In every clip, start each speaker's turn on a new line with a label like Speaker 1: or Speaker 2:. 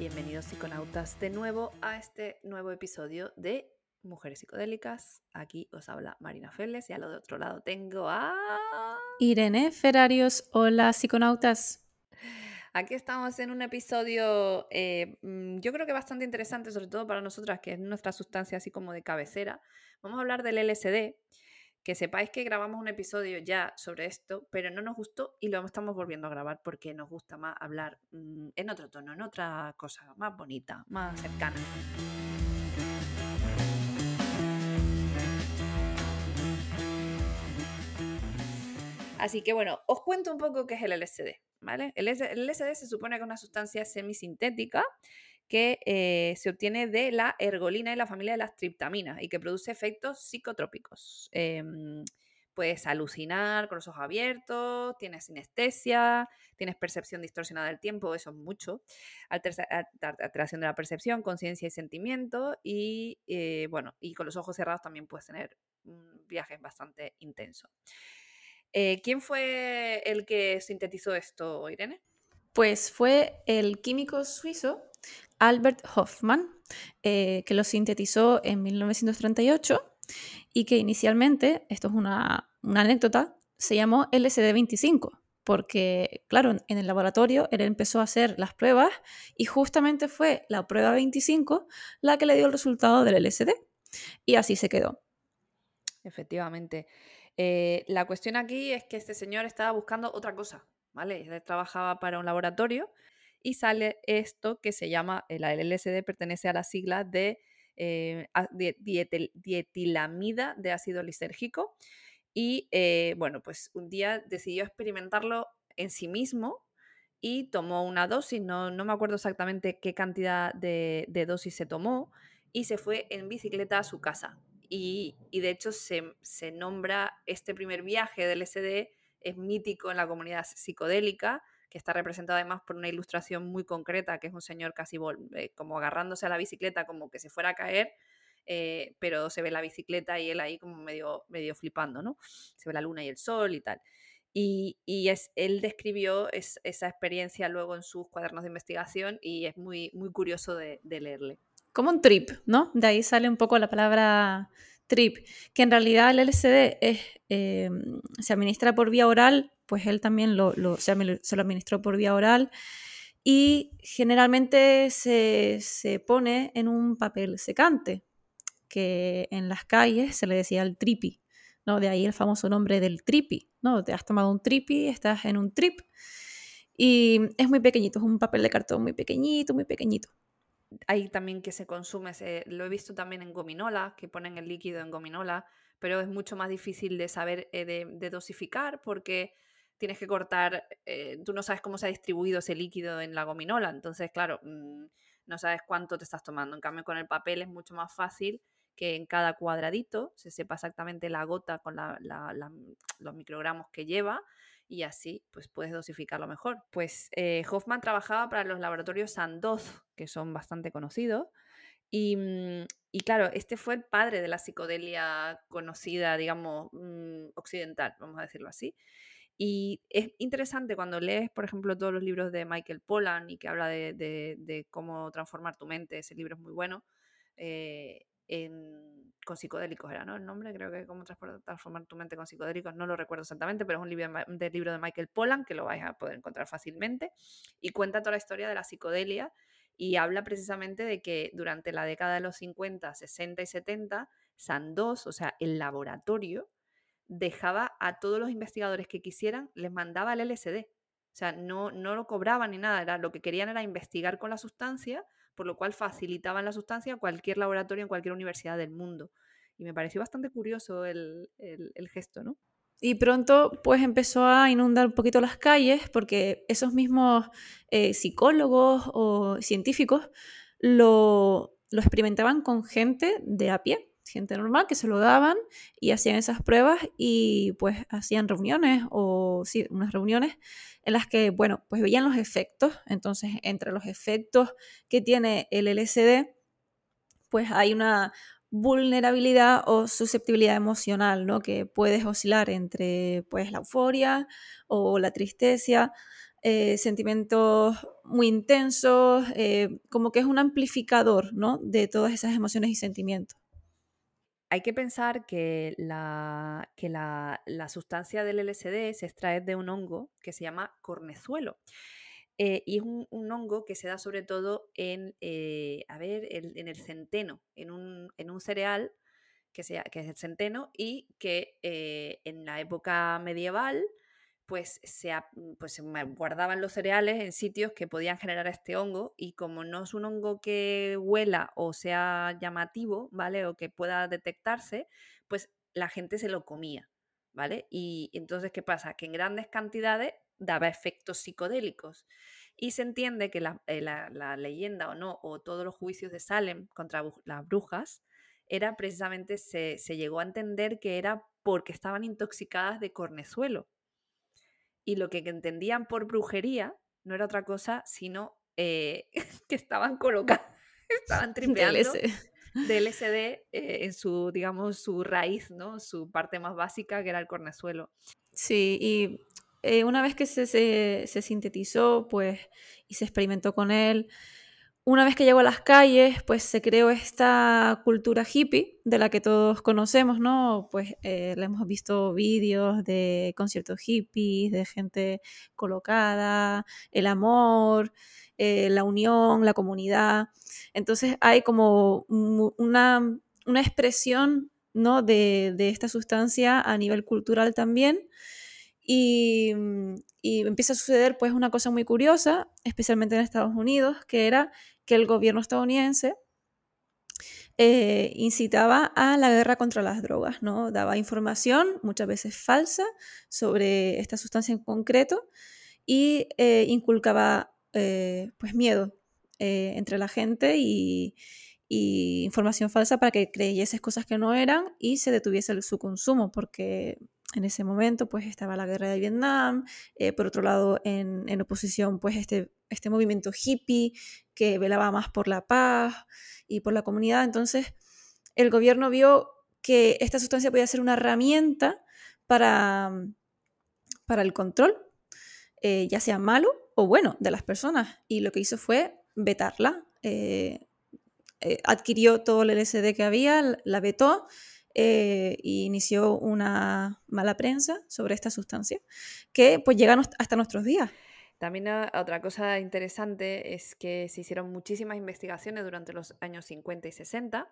Speaker 1: Bienvenidos psiconautas de nuevo a este nuevo episodio de Mujeres Psicodélicas. Aquí os habla Marina Feles y al otro lado tengo a...
Speaker 2: Irene Ferrarios. Hola psiconautas.
Speaker 1: Aquí estamos en un episodio, eh, mm, yo creo que bastante interesante, sobre todo para nosotras, que es nuestra sustancia así como de cabecera. Vamos a hablar del LSD que sepáis que grabamos un episodio ya sobre esto, pero no nos gustó y lo estamos volviendo a grabar porque nos gusta más hablar mm, en otro tono, en otra cosa más bonita, más cercana. Así que bueno, os cuento un poco qué es el LSD, ¿vale? El LSD se supone que es una sustancia semisintética que eh, se obtiene de la ergolina y la familia de las triptaminas y que produce efectos psicotrópicos. Em, puedes alucinar con los ojos abiertos, tienes sinestesia, tienes percepción distorsionada del tiempo, eso es mucho, alteración de la percepción, conciencia y sentimiento y eh, bueno, y con los ojos cerrados también puedes tener viajes bastante intensos. Eh, ¿Quién fue el que sintetizó esto, Irene?
Speaker 2: Pues fue el químico suizo Albert Hoffman, eh, que lo sintetizó en 1938 y que inicialmente, esto es una, anécdota, se llamó LSD-25, porque, claro, en el laboratorio él empezó a hacer las pruebas y justamente fue la prueba 25 la que le dio el resultado del LSD. Y así se quedó.
Speaker 1: Efectivamente. Eh, la cuestión aquí es que este señor estaba buscando otra cosa, ¿vale? Él trabajaba para un laboratorio y sale esto que se llama, el LSD pertenece a la sigla de, eh, dietilamida de ácido lisérgico. Y eh, bueno, pues un día decidió experimentarlo en sí mismo y tomó una dosis, no, no me acuerdo exactamente qué cantidad de, dosis se tomó, y se fue en bicicleta a su casa. Y, de hecho se, se, nombra este primer viaje del LSD, es mítico en la comunidad psicodélica, que está representado además por una ilustración muy concreta, que es un señor casi eh, como agarrándose a la bicicleta como que se fuera a caer, eh, pero se ve la bicicleta y él ahí como medio, medio flipando, ¿no? Se ve la luna y el sol y tal. Y, es, él describió esa experiencia luego en sus cuadernos de investigación y es muy, muy curioso de, leerle.
Speaker 2: Como un trip, ¿no? De ahí sale un poco la palabra trip, que en realidad el LSD es, eh, se administra por vía oral pues él también lo, se, lo administró por vía oral y generalmente se, pone en un papel secante, que en las calles se le decía el tripi, ¿no? De ahí el famoso nombre del tripi, ¿no? Te has tomado un tripi, estás en un trip y es muy pequeñito, es un papel de cartón muy pequeñito, muy pequeñito.
Speaker 1: Hay también que se consume, lo he visto también en gominola, que ponen el líquido en gominola, pero es mucho más difícil de saber, eh, de dosificar porque tienes que cortar, eh, tú no sabes cómo se ha distribuido ese líquido en la gominola, entonces, claro, mm, no sabes cuánto te estás tomando. En cambio, con el papel es mucho más fácil que en cada cuadradito se sepa exactamente la gota con los microgramos que lleva y así pues puedes dosificarlo mejor. Pues eh, Hoffman trabajaba para los laboratorios Sandoz, que son bastante conocidos, y, mm, claro, este fue el padre de la psicodelia conocida, digamos, mm, occidental, vamos a decirlo así. Y es interesante cuando lees, por ejemplo, todos los libros de Michael Pollan y que habla de, cómo transformar tu mente, ese libro es muy bueno, eh, con psicodélicos era, ¿no? El nombre, creo que cómo transformar tu mente con psicodélicos, no lo recuerdo exactamente, pero es un libro de, libro de Michael Pollan que lo vais a poder encontrar fácilmente y cuenta toda la historia de la psicodelia y habla precisamente de que durante la década de los 50, 60 y 70, Sandoz, o sea, el laboratorio, dejaba a todos los investigadores que quisieran, les mandaba el LSD. O sea, no, no lo cobraban ni nada, era, lo que querían era investigar con la sustancia, por lo cual facilitaban la sustancia a cualquier laboratorio en cualquier universidad del mundo. Y me pareció bastante curioso el, gesto, ¿no?
Speaker 2: Y pronto pues empezó a inundar un poquito las calles porque esos mismos eh, psicólogos o científicos lo, lo experimentaban con gente de a pie, gente normal que se lo daban y hacían esas pruebas y pues hacían reuniones o sí, unas reuniones en las que, bueno, pues veían los efectos. Entonces, entre los efectos que tiene el LSD, pues hay una vulnerabilidad o susceptibilidad emocional, ¿no? Que puedes oscilar entre pues la euforia o la tristeza, eh, sentimientos muy intensos, eh, como que es un amplificador ¿no? de todas esas emociones y sentimientos.
Speaker 1: Hay que pensar que, la, sustancia del LSD se extrae de un hongo que se llama cornezuelo. Eh, y es un, hongo que se da sobre todo en, a ver, en el centeno, en un, cereal que, sea, que es el centeno y que en la época medieval pues se, mm, pues guardaban los cereales en sitios que podían generar este hongo y como no es un hongo que huela o sea llamativo, ¿vale? O que pueda detectarse, pues la gente se lo comía, ¿vale? Y entonces, ¿qué pasa? Que en grandes cantidades daba efectos psicodélicos. Y se entiende que la, eh, leyenda o no, o todos los juicios de Salem contra las brujas, era precisamente, se, se llegó a entender que era porque estaban intoxicadas de cornezuelo y lo que entendían por brujería no era otra cosa sino eh, que estaban colocados, estaban tripeando del LSD eh, en su, digamos, su raíz, ¿no? Su parte más básica, que era el cornezuelo.
Speaker 2: Sí, y eh, una vez que se, se, se, sintetizó, pues, y se experimentó con él, una vez que llegó a las calles, pues se creó esta cultura hippie de la que todos conocemos, ¿no? Pues eh, le hemos visto vídeos de conciertos hippies, de gente colocada, el amor, eh, la unión, la comunidad. Entonces hay como una, expresión, ¿no? De, de esta sustancia a nivel cultural también. Y, y, empieza a suceder pues una cosa muy curiosa, especialmente en Estados Unidos, que era que el gobierno estadounidense eh, incitaba a la guerra contra las drogas, ¿no? Daba información, muchas veces falsa, sobre esta sustancia en concreto y eh, inculcaba eh, pues miedo entre la gente y, información falsa para que creyese cosas que no eran y se detuviese su consumo, porque en ese momento pues estaba la guerra de Vietnam, por otro lado en, en oposición pues este este movimiento hippie que velaba más por la paz y por la comunidad. Entonces, el gobierno vio que esta sustancia podía ser una herramienta para, para el control, eh, ya sea malo o bueno, de las personas. Y lo que hizo fue vetarla. Eh, eh, adquirió todo el LSD que había, la vetó e inició una mala prensa sobre esta sustancia que pues llega hasta nuestros días.
Speaker 1: También ah, otra cosa interesante es que se hicieron muchísimas investigaciones durante los años 50 y 60,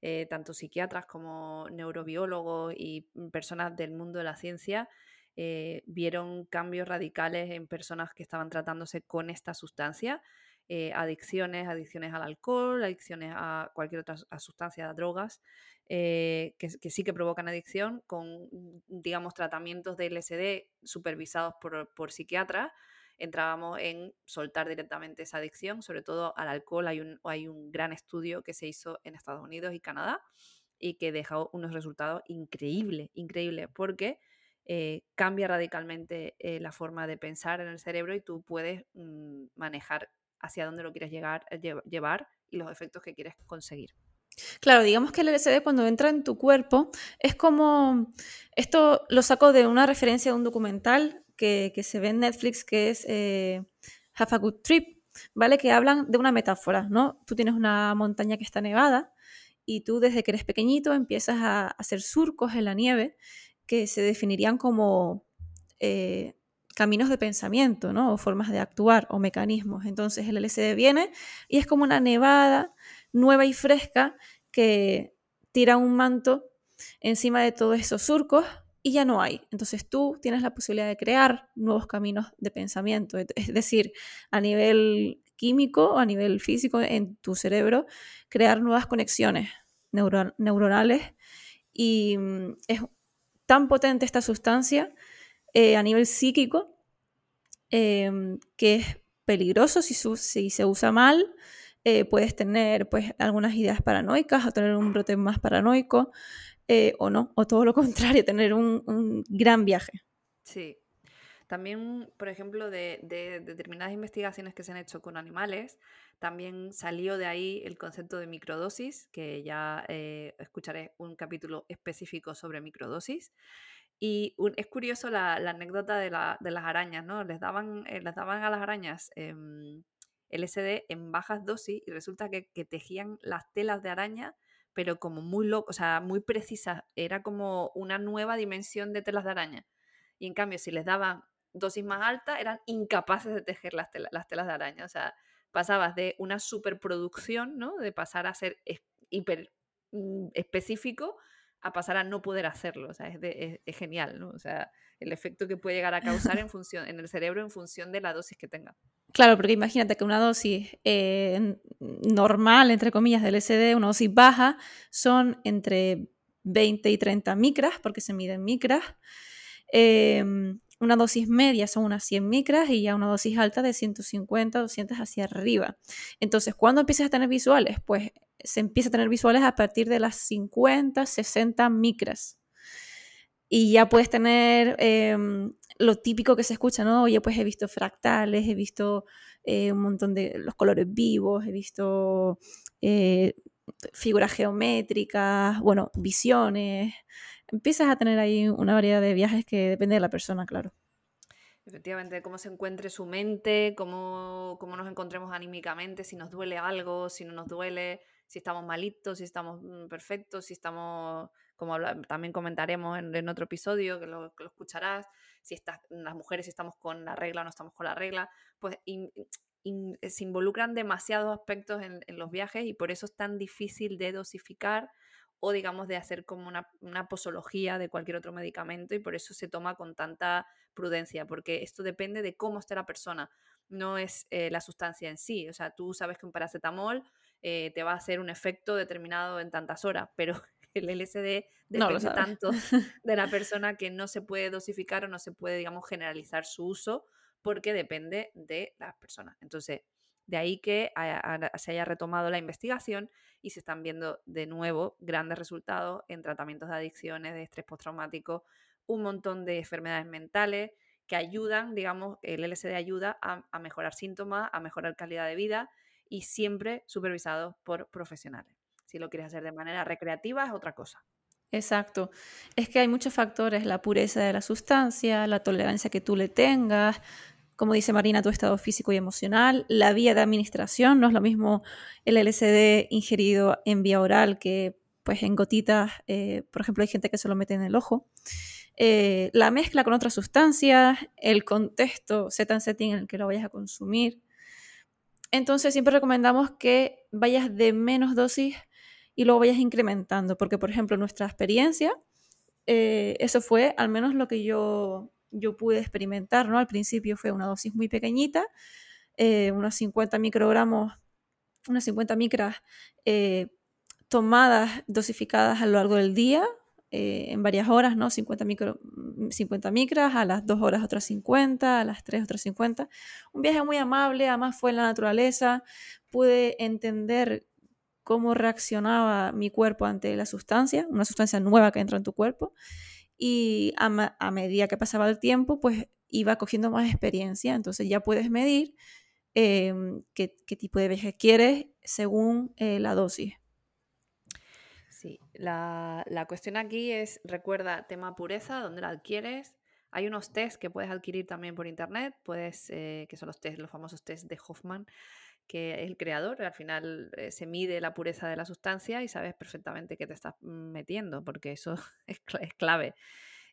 Speaker 1: eh, tanto psiquiatras como neurobiólogos y personas del mundo de la ciencia eh, vieron cambios radicales en personas que estaban tratándose con esta sustancia. Eh, adicciones, adicciones al alcohol, adicciones a cualquier otra sustancia, drogas, que, que, sí que provocan adicción, con, digamos, tratamientos de LSD supervisados por, por psiquiatras entrábamos en soltar directamente esa adicción, sobre todo al alcohol. Hay un, hay un gran estudio que se hizo en Estados Unidos y Canadá y que dejó unos resultados increíbles, increíbles, porque eh, cambia radicalmente eh, la forma de pensar en el cerebro y tú puedes mm, manejar hacia dónde lo quieres llegar, eh, llevar y los efectos que quieres conseguir.
Speaker 2: Claro, digamos que el LSD cuando entra en tu cuerpo es como, esto lo saco de una referencia de un documental que, se ve en Netflix, que es eh, Have a Good Trip, ¿vale? Que hablan de una metáfora, ¿no? Tú tienes una montaña que está nevada y tú desde que eres pequeñito empiezas a hacer surcos en la nieve que se definirían como eh, caminos de pensamiento, ¿no? O formas de actuar o mecanismos. Entonces el LSD viene y es como una nevada nueva y fresca que tira un manto encima de todos esos surcos y ya no hay. Entonces tú tienes la posibilidad de crear nuevos caminos de pensamiento, es decir, a nivel químico, a nivel físico en tu cerebro, crear nuevas conexiones neuronales y mm, es tan potente esta sustancia eh, a nivel psíquico em, que es peligroso si, se usa mal. Eh, puedes tener pues algunas ideas paranoicas o tener un brote más paranoico. Eh, o no, o todo lo contrario, tener un, gran viaje.
Speaker 1: Sí. También, por ejemplo, de, determinadas investigaciones que se han hecho con animales, también salió de ahí el concepto de microdosis, que ya eh, escucharé un capítulo específico sobre microdosis. Y es curioso la, anécdota de, las arañas, ¿no? Les daban, eh, les daban a las arañas em, LSD en bajas dosis y resulta que, tejían las telas de araña, pero como muy loco, o sea, muy precisas. Era como una nueva dimensión de telas de araña. Y en cambio, si les daban dosis más altas, eran incapaces de tejer las, las telas de araña. O sea, pasabas de una superproducción, ¿no? De pasar a ser hiper mm, específico a pasar a no poder hacerlo. O sea, es, genial, ¿no? O sea, el efecto que puede llegar a causar en, función, en el cerebro en función de la dosis que tenga.
Speaker 2: Claro, porque imagínate que una dosis eh, normal, entre comillas, del SD, una dosis baja, son entre 20 y 30 micras, porque se miden micras. Em, una dosis media son unas 100 micras y ya una dosis alta de 150, 200 hacia arriba. Entonces, ¿cuándo empiezas a tener visuales? Pues se empieza a tener visuales a partir de las 50, 60 micras. Y ya puedes tener em, lo típico que se escucha, ¿no? Oye, pues he visto fractales, he visto eh, un montón de los colores vivos, he visto eh, figuras geométricas, bueno, visiones. Empiezas a tener ahí una variedad de viajes que depende de la persona, claro.
Speaker 1: Efectivamente, cómo se encuentre su mente, cómo, cómo nos encontremos anímicamente, si nos duele algo, si no nos duele si estamos malitos, si estamos mm, perfectos, si estamos, como también comentaremos en, otro episodio, que lo, escucharás, si estás, las mujeres si estamos con la regla o no estamos con la regla, pues se involucran demasiados aspectos en, los viajes y por eso es tan difícil de dosificar o digamos de hacer como una, una, posología de cualquier otro medicamento y por eso se toma con tanta prudencia, porque esto depende de cómo esté la persona, no es eh, la sustancia en sí. O sea, tú sabes que un paracetamol eh, te va a hacer un efecto determinado en tantas horas, pero el LSD depende tanto de la persona que no se puede dosificar o no se puede, digamos, generalizar su uso porque depende de las personas. Entonces, de ahí que se haya retomado la investigación y se están viendo de nuevo grandes resultados en tratamientos de adicciones, de estrés postraumático, un montón de enfermedades mentales que ayudan, digamos, el LSD ayuda a mejorar síntomas, a mejorar calidad de vida y siempre supervisado por profesionales. Si lo quieres hacer de manera recreativa es otra cosa.
Speaker 2: Exacto. Es que hay muchos factores, la pureza de la sustancia, la tolerancia que tú le tengas, como dice Marina, tu estado físico y emocional, la vía de administración, no es lo mismo el LSD ingerido en vía oral que pues en gotitas, eh, por ejemplo, hay gente que se lo mete en el ojo. Eh, la mezcla con otras sustancias, el contexto, set and setting en el que lo vayas a consumir. Entonces siempre recomendamos que vayas de menos dosis y luego vayas incrementando, porque por ejemplo nuestra experiencia, eh, eso fue al menos lo que yo, yo pude experimentar, ¿no? Al principio fue una dosis muy pequeñita, eh, unos 50 microgramos, unas 50 micras eh, tomadas, dosificadas a lo largo del día, eh, en varias horas, ¿no? 50, micro, 50 micras, a las 2 horas otras 50, a las 3 otras 50. Un viaje muy amable, además fue en la naturaleza, pude entender cómo reaccionaba mi cuerpo ante la sustancia, una sustancia nueva que entra en tu cuerpo, y a, medida que pasaba el tiempo, pues iba cogiendo más experiencia, entonces ya puedes medir em, qué, tipo de viaje quieres según eh, la dosis.
Speaker 1: Sí, la, cuestión aquí es, recuerda, tema pureza, ¿dónde la adquieres? Hay unos test que puedes adquirir también por internet, puedes, eh, que son los test, los famosos test de Hoffman, que es el creador, al final eh, se mide la pureza de la sustancia y sabes perfectamente qué te estás metiendo, porque eso es, clave.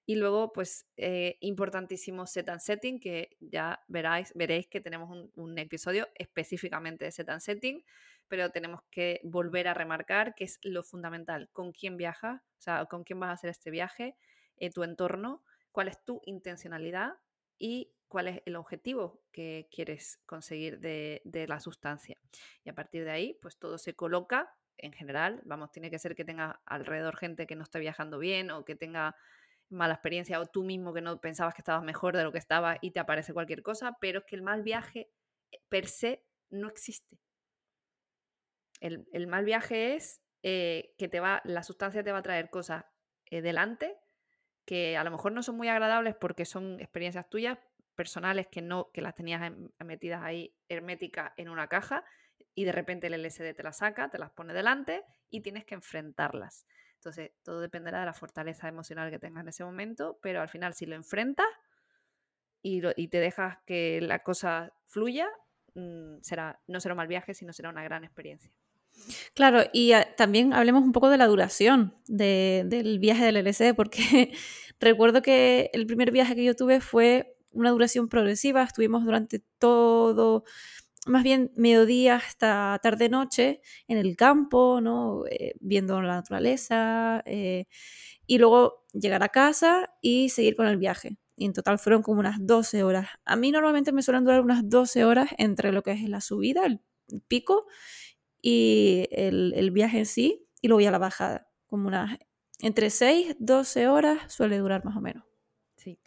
Speaker 1: Y luego, pues, eh, importantísimo set and setting, que ya veráis, veréis que tenemos un, un episodio específicamente de set and setting pero tenemos que volver a remarcar que es lo fundamental, con quién viajas, o sea, con quién vas a hacer este viaje, eh, tu entorno, cuál es tu intencionalidad y cuál es el objetivo que quieres conseguir de, la sustancia. Y a partir de ahí, pues todo se coloca en general, vamos, tiene que ser que tenga alrededor gente que no está viajando bien o que tenga mala experiencia o tú mismo que no pensabas que estabas mejor de lo que estabas y te aparece cualquier cosa, pero es que el mal viaje eh, per se no existe. El, mal viaje es eh, que te va, la sustancia te va a traer cosas eh, delante que a lo mejor no son muy agradables porque son experiencias tuyas personales que no que las tenías metidas ahí herméticas en una caja y de repente el LSD te las saca, te las pone delante y tienes que enfrentarlas. Entonces, todo dependerá de la fortaleza emocional que tengas en ese momento, pero al final, si lo enfrentas y, te dejas que la cosa fluya, mm, será, no será un mal viaje, sino será una gran experiencia.
Speaker 2: Claro, y ah, también hablemos un poco de la duración del viaje del LSD, porque recuerdo que el primer viaje que yo tuve fue una duración progresiva, estuvimos durante todo, más bien mediodía hasta tarde-noche en el campo, ¿no? Eh, viendo la naturaleza, eh, y luego llegar a casa y seguir con el viaje. Y en total fueron como unas 12 horas. A mí normalmente me suelen durar unas 12 horas entre lo que es la subida, el pico, y el, viaje en sí, y luego ya la bajada, como unas entre 6, 12 horas suele durar más o menos.
Speaker 1: Sí.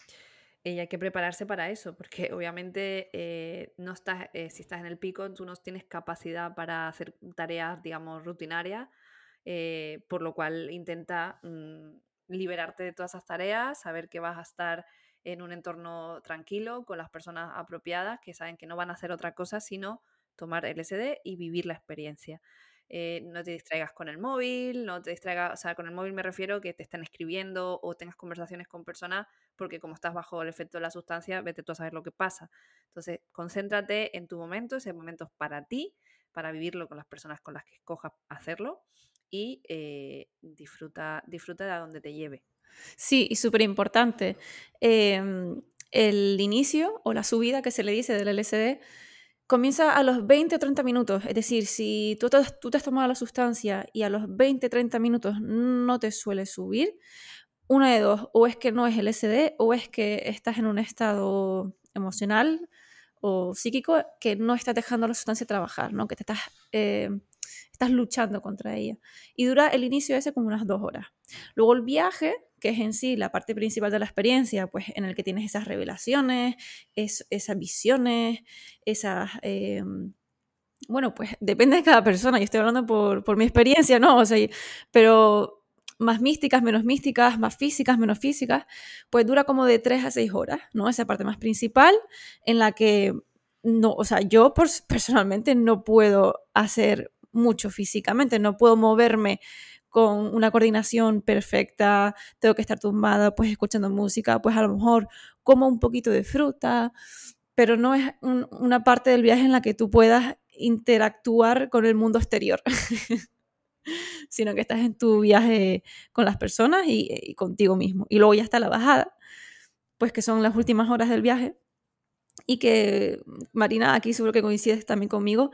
Speaker 1: Y hay que prepararse para eso, porque obviamente eh, no estás, eh, si estás en el pico, tú no tienes capacidad para hacer tareas, digamos, rutinarias, eh, por lo cual intenta mm, liberarte de todas esas tareas, saber que vas a estar en un entorno tranquilo, con las personas apropiadas, que saben que no van a hacer otra cosa, sino tomar LSD y vivir la experiencia. Eh, no te distraigas con el móvil, no te distraigas, o sea, con el móvil me refiero que te estén escribiendo o tengas conversaciones con personas, porque como estás bajo el efecto de la sustancia, vete tú a saber lo que pasa. Entonces, concéntrate en tu momento, ese momento es para ti, para vivirlo con las personas con las que escojas hacerlo y eh, disfruta, disfruta de a donde te lleve.
Speaker 2: Sí, y súper importante. Em, el inicio o la subida que se le dice del LSD comienza a los 20 o 30 minutos. Es decir, si tú te, has tomado la sustancia y a los 20 o 30 minutos no te suele subir, una de dos, o es que no es el SD o es que estás en un estado emocional o psíquico que no está dejando la sustancia trabajar, ¿no? que te estás, eh, estás luchando contra ella. Y dura el inicio ese como unas dos horas. Luego el viaje que es en sí la parte principal de la experiencia, pues en el que tienes esas revelaciones, esas visiones, esas... Eh, bueno, pues depende de cada persona, yo estoy hablando por, mi experiencia, ¿no? O sea, pero más místicas, menos místicas, más físicas, menos físicas, pues dura como de 3 a 6 horas, ¿no? Esa parte más principal en la que no, o sea, yo personalmente no puedo hacer mucho físicamente, no puedo moverme con una coordinación perfecta, tengo que estar tumbada, pues escuchando música, pues a lo mejor como un poquito de fruta, pero no es una parte del viaje en la que tú puedas interactuar con el mundo exterior, sino que estás en tu viaje con las personas y, y contigo mismo. Y luego ya está la bajada, pues que son las últimas horas del viaje y que Marina aquí seguro que coincides también conmigo,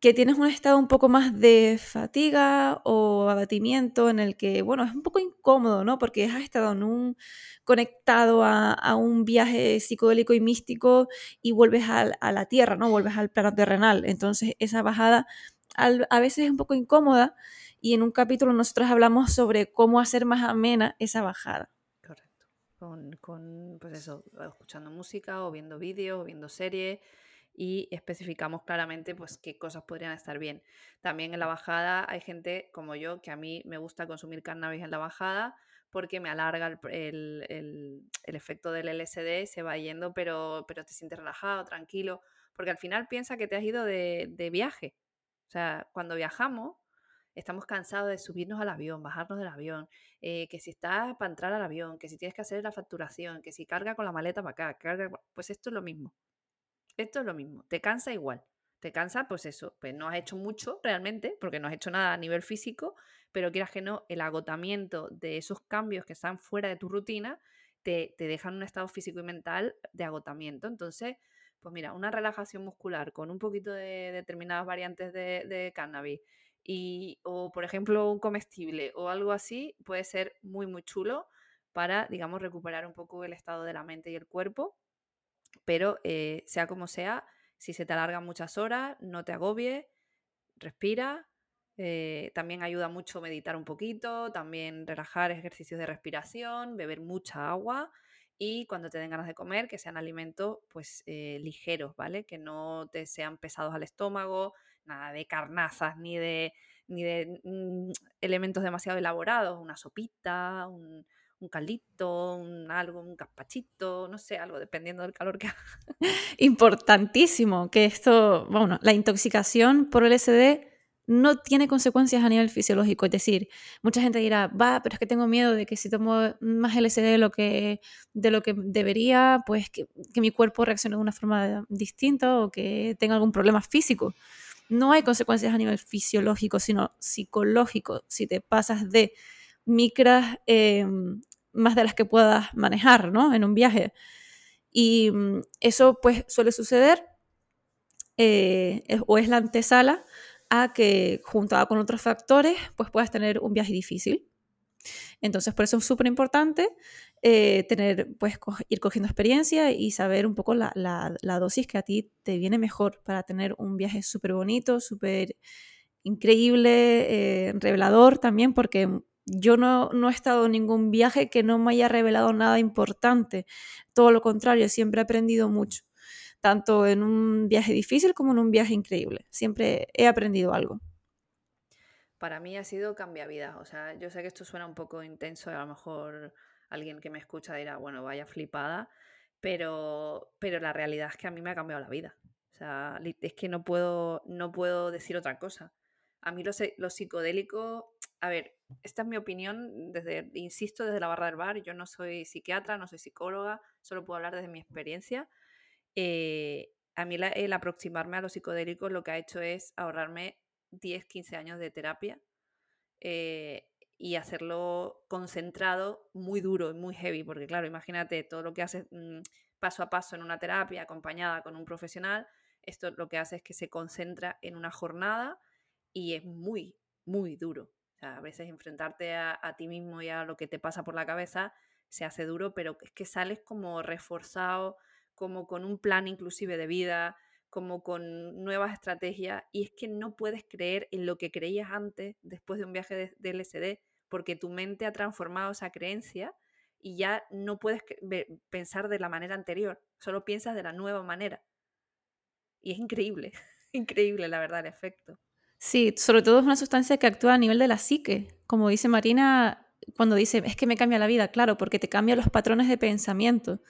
Speaker 2: que tienes un estado un poco más de fatiga o abatimiento en el que, bueno, es un poco incómodo, ¿no? Porque has estado en un, conectado a, un viaje psicodélico y místico y vuelves a, la tierra, ¿no? Vuelves al plano terrenal. Entonces, esa bajada a veces es un poco incómoda y en un capítulo nosotros hablamos sobre cómo hacer más amena esa bajada.
Speaker 1: Correcto. Con, con pues eso, escuchando música o viendo vídeos o viendo series y especificamos claramente pues qué cosas podrían estar bien. También en la bajada hay gente como yo que a mí me gusta consumir cannabis en la bajada porque me alarga el, el, el, efecto del LSD, se va yendo, pero, pero te sientes relajado, tranquilo, porque al final piensa que te has ido de, de viaje. O sea, cuando viajamos, estamos cansados de subirnos al avión, bajarnos del avión, eh, que si estás para entrar al avión, que si tienes que hacer la facturación, que si carga con la maleta para acá, carga, pues esto es lo mismo. Esto es lo mismo, te cansa igual. Te cansa, pues eso, pues no has hecho mucho realmente, porque no has hecho nada a nivel físico, pero quieras que no, el agotamiento de esos cambios que están fuera de tu rutina te, te dejan un estado físico y mental de agotamiento. Entonces, pues mira, una relajación muscular con un poquito de determinadas variantes de, de cannabis y, o por ejemplo un comestible o algo así, puede ser muy, muy chulo para, digamos, recuperar un poco el estado de la mente y el cuerpo pero eh, sea como sea, si se te alargan muchas horas, no te agobies, respira. Eh, también ayuda mucho meditar un poquito, también relajar ejercicios de respiración, beber mucha agua y cuando te den ganas de comer, que sean alimentos pues eh, ligeros, ¿vale? Que no te sean pesados al estómago, nada de carnazas ni de, ni de mm, elementos demasiado elaborados, una sopita, un, un caldito, un algo, un caspachito, no sé, algo dependiendo del calor que haga.
Speaker 2: Importantísimo que esto, bueno, la intoxicación por LSD no tiene consecuencias a nivel fisiológico. Es decir, mucha gente dirá, va, pero es que tengo miedo de que si tomo más LSD de lo que, de lo que debería, pues que, mi cuerpo reaccione de una forma distinta o que tenga algún problema físico. No hay consecuencias a nivel fisiológico, sino psicológico, si te pasas de micras eh, más de las que puedas manejar, ¿no? En un viaje. Y mm, eso pues suele suceder eh, o es la antesala a que juntada con otros factores pues puedas tener un viaje difícil. Entonces por eso es súper importante eh, tener, pues ir cogiendo experiencia y saber un poco la, la, dosis que a ti te viene mejor para tener un viaje súper bonito, súper increíble, revelador también, porque yo no, no, he estado en ningún viaje que no me haya revelado nada importante. Todo lo contrario, siempre he aprendido mucho, tanto en un viaje difícil como en un viaje increíble. Siempre he aprendido algo.
Speaker 1: Para mí ha sido cambia vida. O sea, yo sé que esto suena un poco intenso, a lo mejor alguien que me escucha dirá, bueno, vaya flipada, pero, pero la realidad es que a mí me ha cambiado la vida. O sea, es que no puedo, no puedo decir otra cosa. A mí lo, lo psicodélico, a ver, esta es mi opinión, desde, insisto, desde la barra del bar. Yo no soy psiquiatra, no soy psicóloga, solo puedo hablar desde mi experiencia. Eh, a mí el aproximarme a los psicodélicos lo que ha hecho es ahorrarme 10, 15 años de terapia eh, y hacerlo concentrado, muy duro y muy heavy, porque claro, imagínate todo lo que haces mm, paso a paso en una terapia acompañada con un profesional, esto lo que hace es que se concentra en una jornada y es muy, muy duro a veces enfrentarte a, ti mismo y a lo que te pasa por la cabeza se hace duro, pero es que sales como reforzado, como con un plan inclusive de vida, como con nuevas estrategias, y es que no puedes creer en lo que creías antes después de un viaje de, de LSD, porque tu mente ha transformado esa creencia y ya no puedes pensar de la manera anterior, solo piensas de la nueva manera. Y es increíble, increíble la verdad el efecto.
Speaker 2: Sí, sobre todo es una sustancia que actúa a nivel de la psique. Como dice Marina, cuando dice, es que me cambia la vida, claro, porque te cambia los patrones de pensamiento.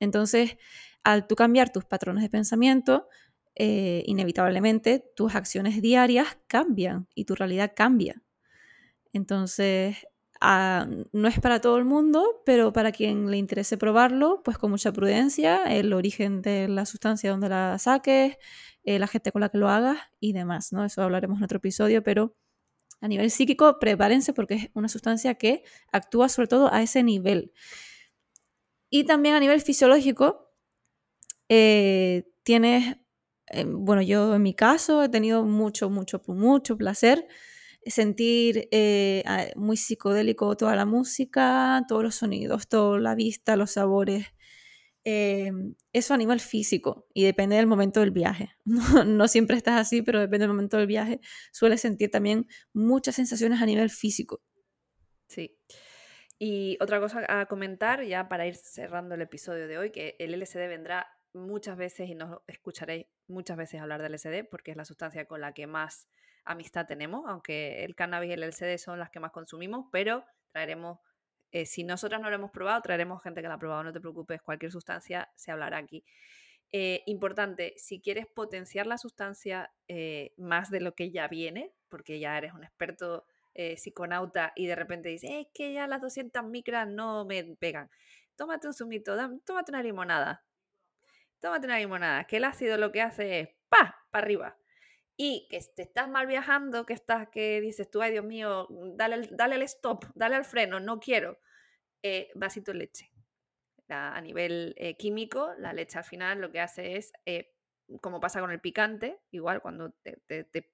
Speaker 2: Entonces, al tú cambiar tus patrones de pensamiento, eh, inevitablemente tus acciones diarias cambian y tu realidad cambia. Entonces, ah, no es para todo el mundo, pero para quien le interese probarlo, pues con mucha prudencia, el origen de la sustancia donde la saques, eh, la gente con la que lo hagas y demás, ¿no? Eso hablaremos en otro episodio, pero a nivel psíquico, prepárense porque es una sustancia que actúa sobre todo a ese nivel. Y también a nivel fisiológico, eh, tienes, eh, bueno, yo en mi caso he tenido mucho, mucho, mucho placer sentir muy psicodélico toda la música, todos los sonidos, toda la vista, los sabores, Em, eso a nivel físico y depende del momento del viaje. No, siempre estás así, pero depende del momento del viaje. Sueles sentir también muchas sensaciones a nivel físico.
Speaker 1: Sí. Y otra cosa a comentar, ya para ir cerrando el episodio de hoy, que el LSD vendrá muchas veces y nos escucharéis muchas veces hablar del LSD porque es la sustancia con la que más amistad tenemos, aunque el cannabis y el LSD son las que más consumimos, pero traeremos eh, si nosotras no lo hemos probado, traeremos gente que lo ha probado, no te preocupes, cualquier sustancia se hablará aquí. Eh, importante, si quieres potenciar la sustancia eh, más de lo que ya viene, porque ya eres un experto psiconauta y de repente dices, es que ya las 200 micras no me pegan, tómate un zumito, tómate una limonada, tómate una limonada, que el ácido lo que hace es ¡pa! para arriba. Y que te estás mal viajando, que estás, que dices tú, ay Dios mío, dale, dale el stop, dale al freno, no quiero eh, vasito de leche. a nivel eh, químico, la leche al final lo que hace es, eh, como pasa con el picante, igual cuando te,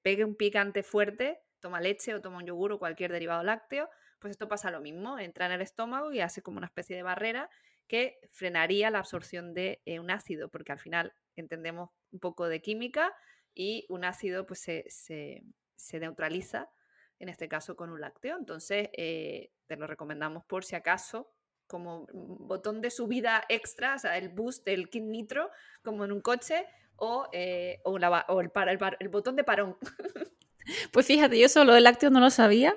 Speaker 1: pegue un picante fuerte, toma leche o toma un yogur o cualquier derivado lácteo, pues esto pasa lo mismo, entra en el estómago y hace como una especie de barrera que frenaría la absorción de un ácido, porque al final entendemos un poco de química y un ácido pues se, se neutraliza en este caso con un lácteo. Entonces, eh, te lo recomendamos por si acaso como botón de subida extra, o sea, el boost del kit nitro, como en un coche, o, eh, el, para, el, botón de parón.
Speaker 2: Pues fíjate, yo solo el lácteo no lo sabía,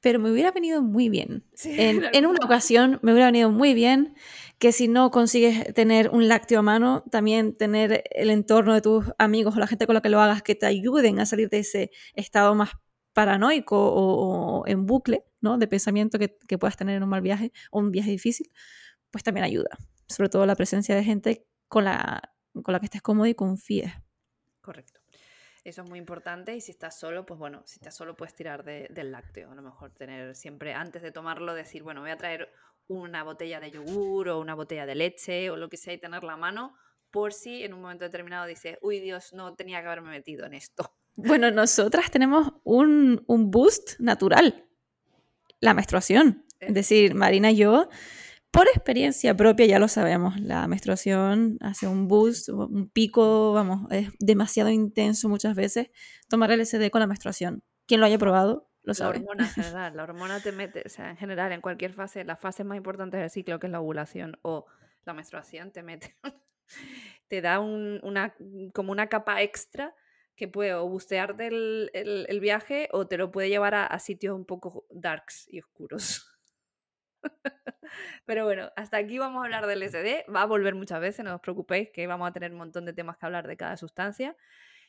Speaker 2: pero me hubiera venido muy bien. en, una ocasión me hubiera venido muy bien que si no consigues tener un lácteo a mano, también tener el entorno de tus amigos o la gente con la que lo hagas que te ayuden a salir de ese estado más paranoico o, en bucle, ¿no? De pensamiento que, que, puedas tener en un mal viaje o un viaje difícil, pues también ayuda. Sobre todo la presencia de gente con la, con la que estés cómodo y confíes.
Speaker 1: Correcto. Eso es muy importante y si estás solo, pues bueno, si estás solo puedes tirar del lácteo. A lo mejor tener siempre, antes de tomarlo, decir, bueno, voy a traer una botella de yogur o una botella de leche o lo que sea y tenerla a mano por si en un momento determinado dices, uy Dios, no tenía que haberme metido en esto.
Speaker 2: Bueno, nosotras tenemos un, un boost natural, la menstruación. Es decir, Marina y yo por experiencia propia ya lo sabemos, la menstruación hace un boost, un pico, vamos, es demasiado intenso muchas veces tomar el LSD con la menstruación. Quien lo haya probado, lo sabe.
Speaker 1: La hormona en general, la hormona te mete, o sea, en general, en cualquier fase, la fase más importante del ciclo, que es la ovulación o la menstruación, te mete, te da una, como una capa extra que puede o bustearte el, el, viaje o te lo puede llevar a sitios un poco darks y oscuros. Pero bueno, hasta aquí vamos a hablar del SD. Va a volver muchas veces, no os preocupéis, que vamos a tener un montón de temas que hablar de cada sustancia.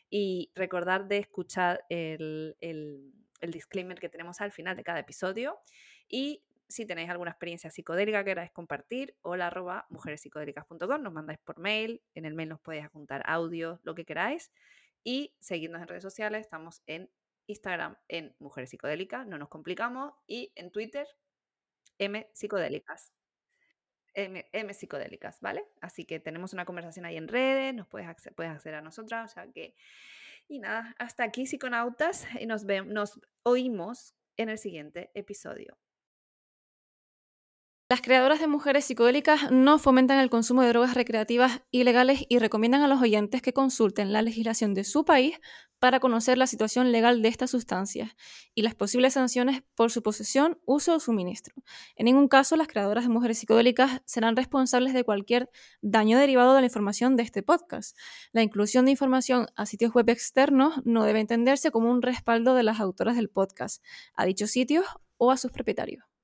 Speaker 1: Y recordar de escuchar el, el, disclaimer que tenemos al final de cada episodio. Y si tenéis alguna experiencia psicodélica que queráis compartir, hola arroba mujerespsicodélicas.com, nos mandáis por mail, en el mail nos podéis apuntar audio, lo que queráis. Y seguidnos en redes sociales, estamos en Instagram en Mujeres Psicodélicas, no nos complicamos, y en Twitter M psicodélicas. M, M, psicodélicas, ¿vale? Así que tenemos una conversación ahí en redes, nos puedes, puedes acceder a nosotras, o sea que... Y nada, hasta aquí psiconautas y nos, vemos, nos oímos en el siguiente episodio.
Speaker 2: Las creadoras de mujeres psicodélicas no fomentan el consumo de drogas recreativas ilegales y recomiendan a los oyentes que consulten la legislación de su país para conocer la situación legal de estas sustancias y las posibles sanciones por su posesión, uso o suministro. En ningún caso, las creadoras de mujeres psicodélicas serán responsables de cualquier daño derivado de la información de este podcast. La inclusión de información a sitios web externos no debe entenderse como un respaldo de las autoras del podcast, a dichos sitios o a sus propietarios.